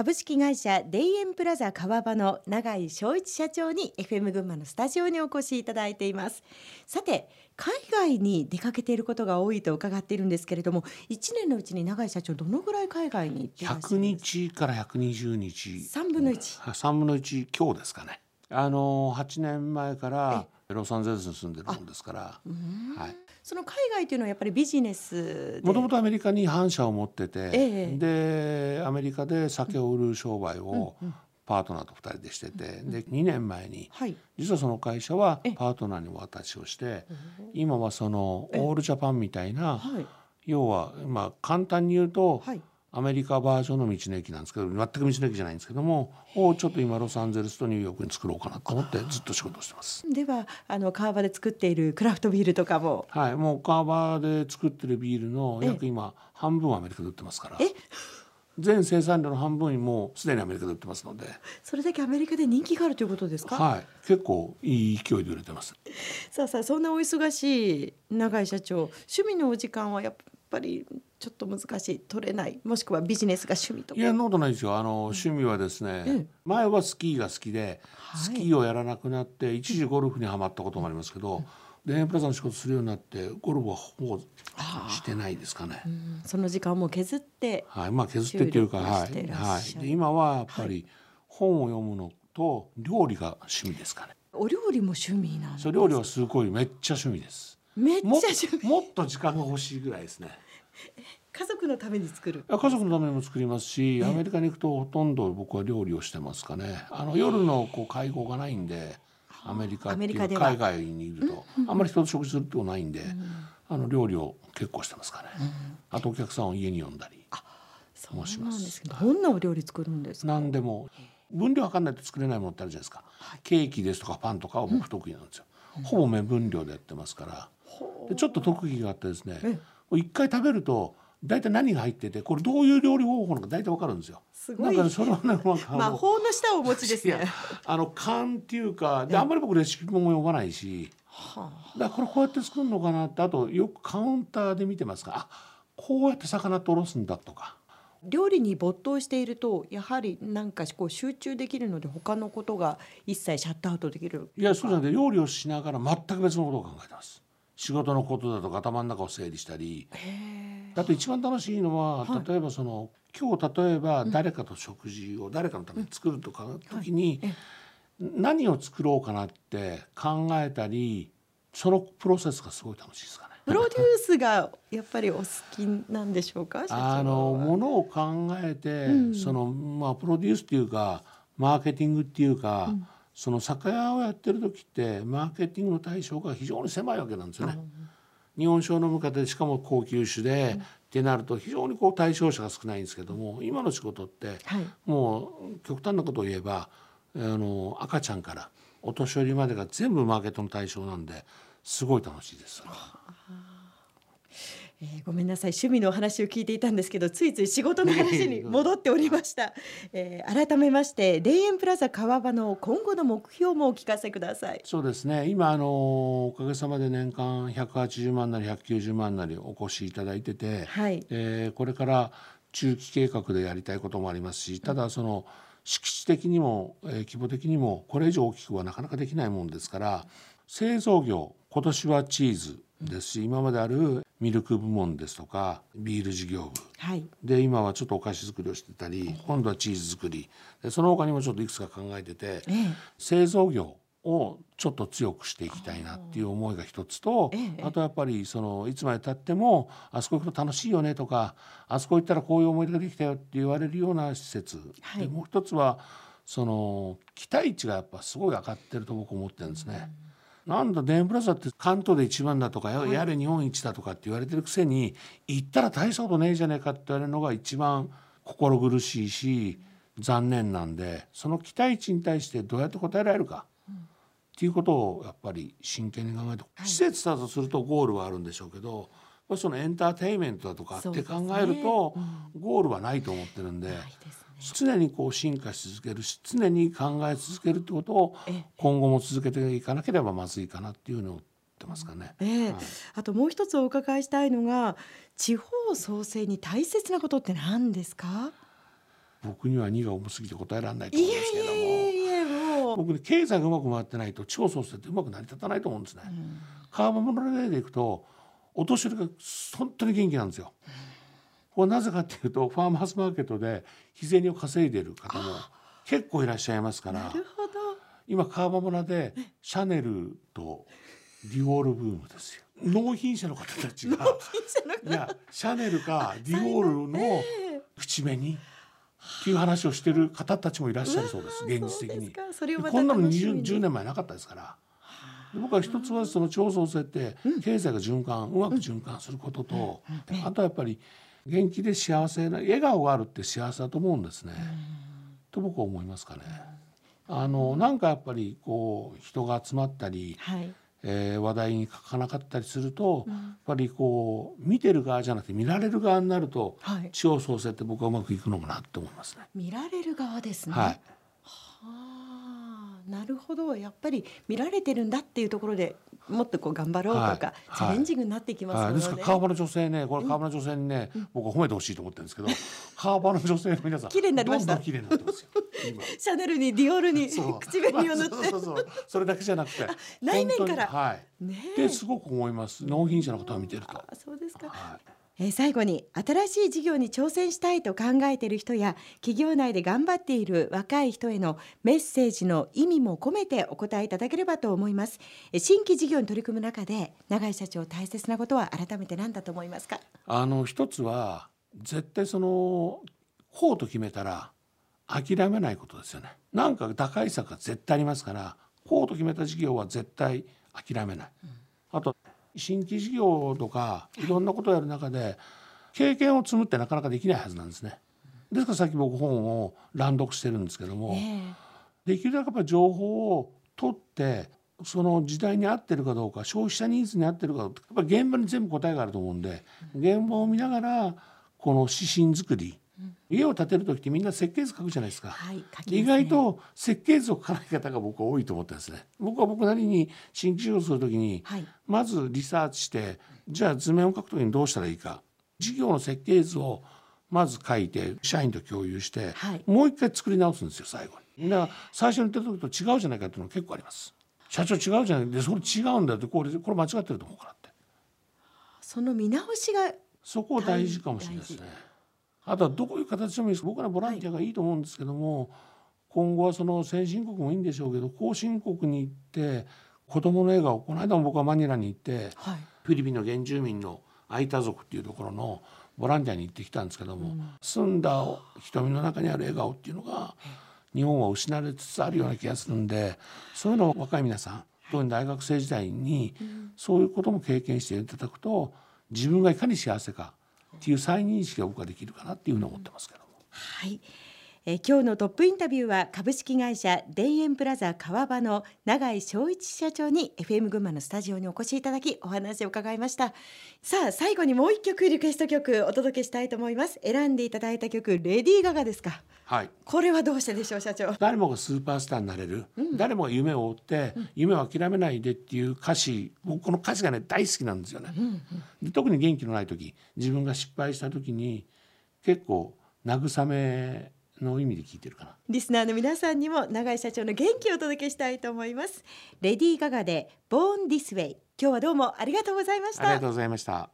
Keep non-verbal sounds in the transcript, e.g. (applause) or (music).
株式会社デイエンプラザ川場の永井翔一社長に FM 群馬のスタジオにお越しいただいています。さて海外に出かけていることが多いと伺っているんですけれども1年のうちに永井社長どのぐらい海外に行ってらっしゃ100日から120日。3分の1 3分の1今日ですかね。あの8年前からロサンゼルスに住んでるもんですから、はい、その海外というのはやっぱりビジネスもともとアメリカに本社を持ってて、ええ。でアメリカで酒を売る商売をパートナーと2人でしてて、で2年前にはい。実はその会社はえパートナーにお渡しをして今はそのオールジャパンみたいなはい。要はまあ簡単に言うとはいアメリカバージョンの道の駅なんですけど全く道の駅じゃないんですけどもをちょっと今ロサンゼルスとニューヨークに作ろうかなと思ってずっと仕事をしてます。ではあの川場で作っているクラフトビールとかも。はい、もうカーバーで作ってるビールのええ。約今半分はアメリカで売ってますからえ？全生産量の半分にもうすでにアメリカで売ってますので、それだけアメリカで人気があるということですか、はい、結構いい勢いで売れてます。さあさあそんなお忙しい永井社長趣味のお時間はやっぱりちょっと難しい。取れない。もしくはビジネスが趣味とか。いやそんなことないですよ。あの趣味はですね、ええ。前はスキーが好きで、はいスキーをやらなくなって一時ゴルフにはまったこともありますけど、でエンプラザの仕事するようになってゴルフはほぼしてないですかね。うん。その時間をもう削ってはい、まあ削ってっていうか、はい、はい、で今はやっぱり本を読むのと料理が趣味ですかね。お料理も趣味なんですそう料理はすごいめっちゃ趣味です。めっちゃもっ趣味もっと時間が欲しいぐらいですね。家族のために作る。家族のためにも作りますし、アメリカに行くとほとんど僕は料理をしてますかね。あの夜のこう会合がないんで、アメリカっていうアメリカでは。海外にいると、あんまり人と食事するってことないんで、あの料理を結構してますかね。あとお客さんを家に呼んだり、そうもします。なんですけどどんなお料理作るんですか？何でも。分量測んないと作れないものってあるじゃないですか。ケーキですとかパンとかは僕得意なんですよ。ほぼ目分量でやってますから。でちょっと特技があってですねえ一回食べると大体何が入っててこれどういう料理方法なのか大体わかるんですよ。すごい。なんかねその (laughs) 魔法の舌をお持ちですね。あの勘っていうかであんまり僕レシピ本も読まないしはあ。だからこれこうやって作るのかなってあとよくカウンターで見てますか。らあこうやって魚っておろすんだとか。料理に没頭しているとやはりなんかこう集中できるので他のことが一切シャットアウトできるいやそうじゃなくて料理をしながら全く別のことを考えてます。仕事のことだとか頭の中を整理したり。あと一番楽しいのは、例えばその今日例えば誰かと食事を誰かのために作るとか時に、何を作ろうかなって考えたりそのプロセスがすごい楽しいですかね。プロデュースがやっぱりお好きなんでしょうかあのものを考えて、そのまあプロデュースっていうかマーケティングっていうか、その酒屋をやってる時ってマーケティングの対象が非常に狭いわけなんですよね。日本酒を飲む方でしかも高級酒で、ってなると非常にこう対象者が少ないんですけども今の仕事って、はい。もう極端なことを言えばあの赤ちゃんからお年寄りまでが全部マーケットの対象なんですごい楽しいです。えーごめんなさい。趣味のお話を聞いていたんですけどついつい仕事の話に (laughs) 戻っておりました、えー改めまして田園プラザ川場の今後の目標もお聞かせください。そうですね。今あのおかげさまで年間180万なり190万なりお越しいただいてて、はい。でこれから中期計画でやりたいこともありますしただその敷地的にも、えー規模的にもこれ以上大きくはなかなかできないもんですから製造業今年はチーズですし、今まであるミルク部門ですとかビール事業部。はい。で今はちょっとお菓子作りをしてたり今度はチーズ作り。でその他にもちょっといくつか考えてて、ええ。製造業をちょっと強くしていきたいなっていう思いが一つと、ええあとやっぱりそのいつまでたってもあそこ行くと楽しいよねとかあそこ行ったらこういう思い出ができたよって言われるような施設、はい。でもう一つはその期待値がやっぱすごい上がってると僕思ってるんですね。なんだデンプラザって関東で一番だとかややれ日本一だとかって言われてるくせに行ったら大したことねえじゃねえかって言われるのが一番心苦しいし残念なんでその期待値に対してどうやって応えられるか、っていうことをやっぱり真剣に考えて、施設だとするとゴールはあるんでしょうけどやっぱりそのエンターテインメントだとかって考えると、ゴールはないと思ってるんで。常にこう進化し続けるし常に考え続けるってことをええ。今後も続けていかなければまずいかなっていうのを言ってますかね。ええ。はい。あともう一つお伺いしたいのが地方創生に大切なことって何ですか？僕には2が重すぎて答えられないとい思うんですけども。やいやいやいやもう、僕ね経済がうまく回ってないと地方創生ってうまく成り立たないと思うんですね。川場村の例でいくとお年寄りが本当に元気なんですよ。これなぜかっていうとファーマーズマーケットで日銭を稼いでいる方も結構いらっしゃいますから。今川場村でシャネルとディオールブームですよ。納品者の方たちが。いやシャネルかディオールの口紅？っていう話をしてる方たちもいらっしゃるそうです。現実的に。こんなの楽しみ 20, に10年前なかったですから。で僕は一つはその地方創生って経済が循環、うまく循環することと、あとはやっぱり元気で幸せな笑顔があるって幸せだと思うんですね。と僕は思いますかね。あのなんかやっぱりこう人が集まったり、はいえー話題に書かなかったりすると、やっぱりこう見てる側じゃなくて見られる側になると、はい地方創生って僕はうまくいくのかなって思いますね。見られる側ですね、はい。ああなるほどやっぱり見られてるんだっていうところでもっとこう頑張ろうとか、はいチャレンジングになっていきますのね、ですから川場の女性ねこれ川場の女性にね、僕は褒めてほしいと思ってるんですけど (laughs) 川場の女性の皆さん綺麗になりました。綺麗になってますよ今。(laughs) シャネルにディオールに口紅を塗って、まあそれだけじゃなくて内面から？はい。ねえ。ですごく思います。納品者の方を見てると、あそうですか、はい、えー最後に新しい事業に挑戦したいと考えている人や企業内で頑張っている若い人へのメッセージの意味も込めてお答えいただければと思います。えー新規事業に取り組む中で永井社長大切なことは改めて何だと思いますか？あの一つは絶対そのこうと決めたら諦めないことですよね。なんか打開策が絶対ありますからこうと決めた事業は絶対諦めない、あと新規事業とかいろんなことをやる中で経験を積むってなかなかできないはずなんですね。ですからさっき僕本を乱読してるんですけども、えできるだけやっぱ情報を取ってその時代に合ってるかどうか消費者ニーズに合ってるかどうかやっぱ現場に全部答えがあると思うんで現場を見ながらこの指針作り家を建てる時ってみんな設計図書くじゃないですか。はいすね意外と設計図を書かない方が僕は多いと思ってですね。僕は僕なりに新規事業をする時にはいま図リサーチしてじゃあ図面を書く時にどうしたらいいか事業の設計図をまず書いて社員と共有して、はいもう一回作り直すんですよ最後に。だから最初に言った時と違うじゃないかっていうの結構あります。社長違うじゃないでそれ違うんだよってこれこれ間違ってると思うからってその見直しがそこ大事かもしれないですね。あとはどういう形でもいいです。僕らボランティアがいいと思うんですけども、今後はその先進国もいいんでしょうけど後進国に行って子供の笑顔この間も僕はマニラに行ってはい。フィリピンの原住民のアイタ族っていうところのボランティアに行ってきたんですけども、澄ん。だ瞳の中にある笑顔っていうのが日本は失われつつあるような気がするんでそういうのを若い皆さん特に大学生時代にそういうことも経験していただくと自分がいかに幸せかっていう再認識が僕はできるかなっていうふうに思ってますけども。はい、えー今日のトップインタビューは株式会社田園プラザ川場の永井翔一社長に FM 群馬のスタジオにお越しいただきお話を伺いました。さあ最後にもう一曲リクエスト曲お届けしたいと思います。選んでいただいた曲レディーガガですか？はい。これはどうしてでしょう社長？誰もがスーパースターになれる、誰もが夢を追って、夢を諦めないでっていう歌詞僕この歌詞がね大好きなんですよね。で特に元気のない時自分が失敗した時に結構慰めの意味で聞いてるかな。リスナーの皆さんにも永井社長の元気をお届けしたいと思いますレディーガガで Born This Way 今日はどうもありがとうございましたありがとうございました。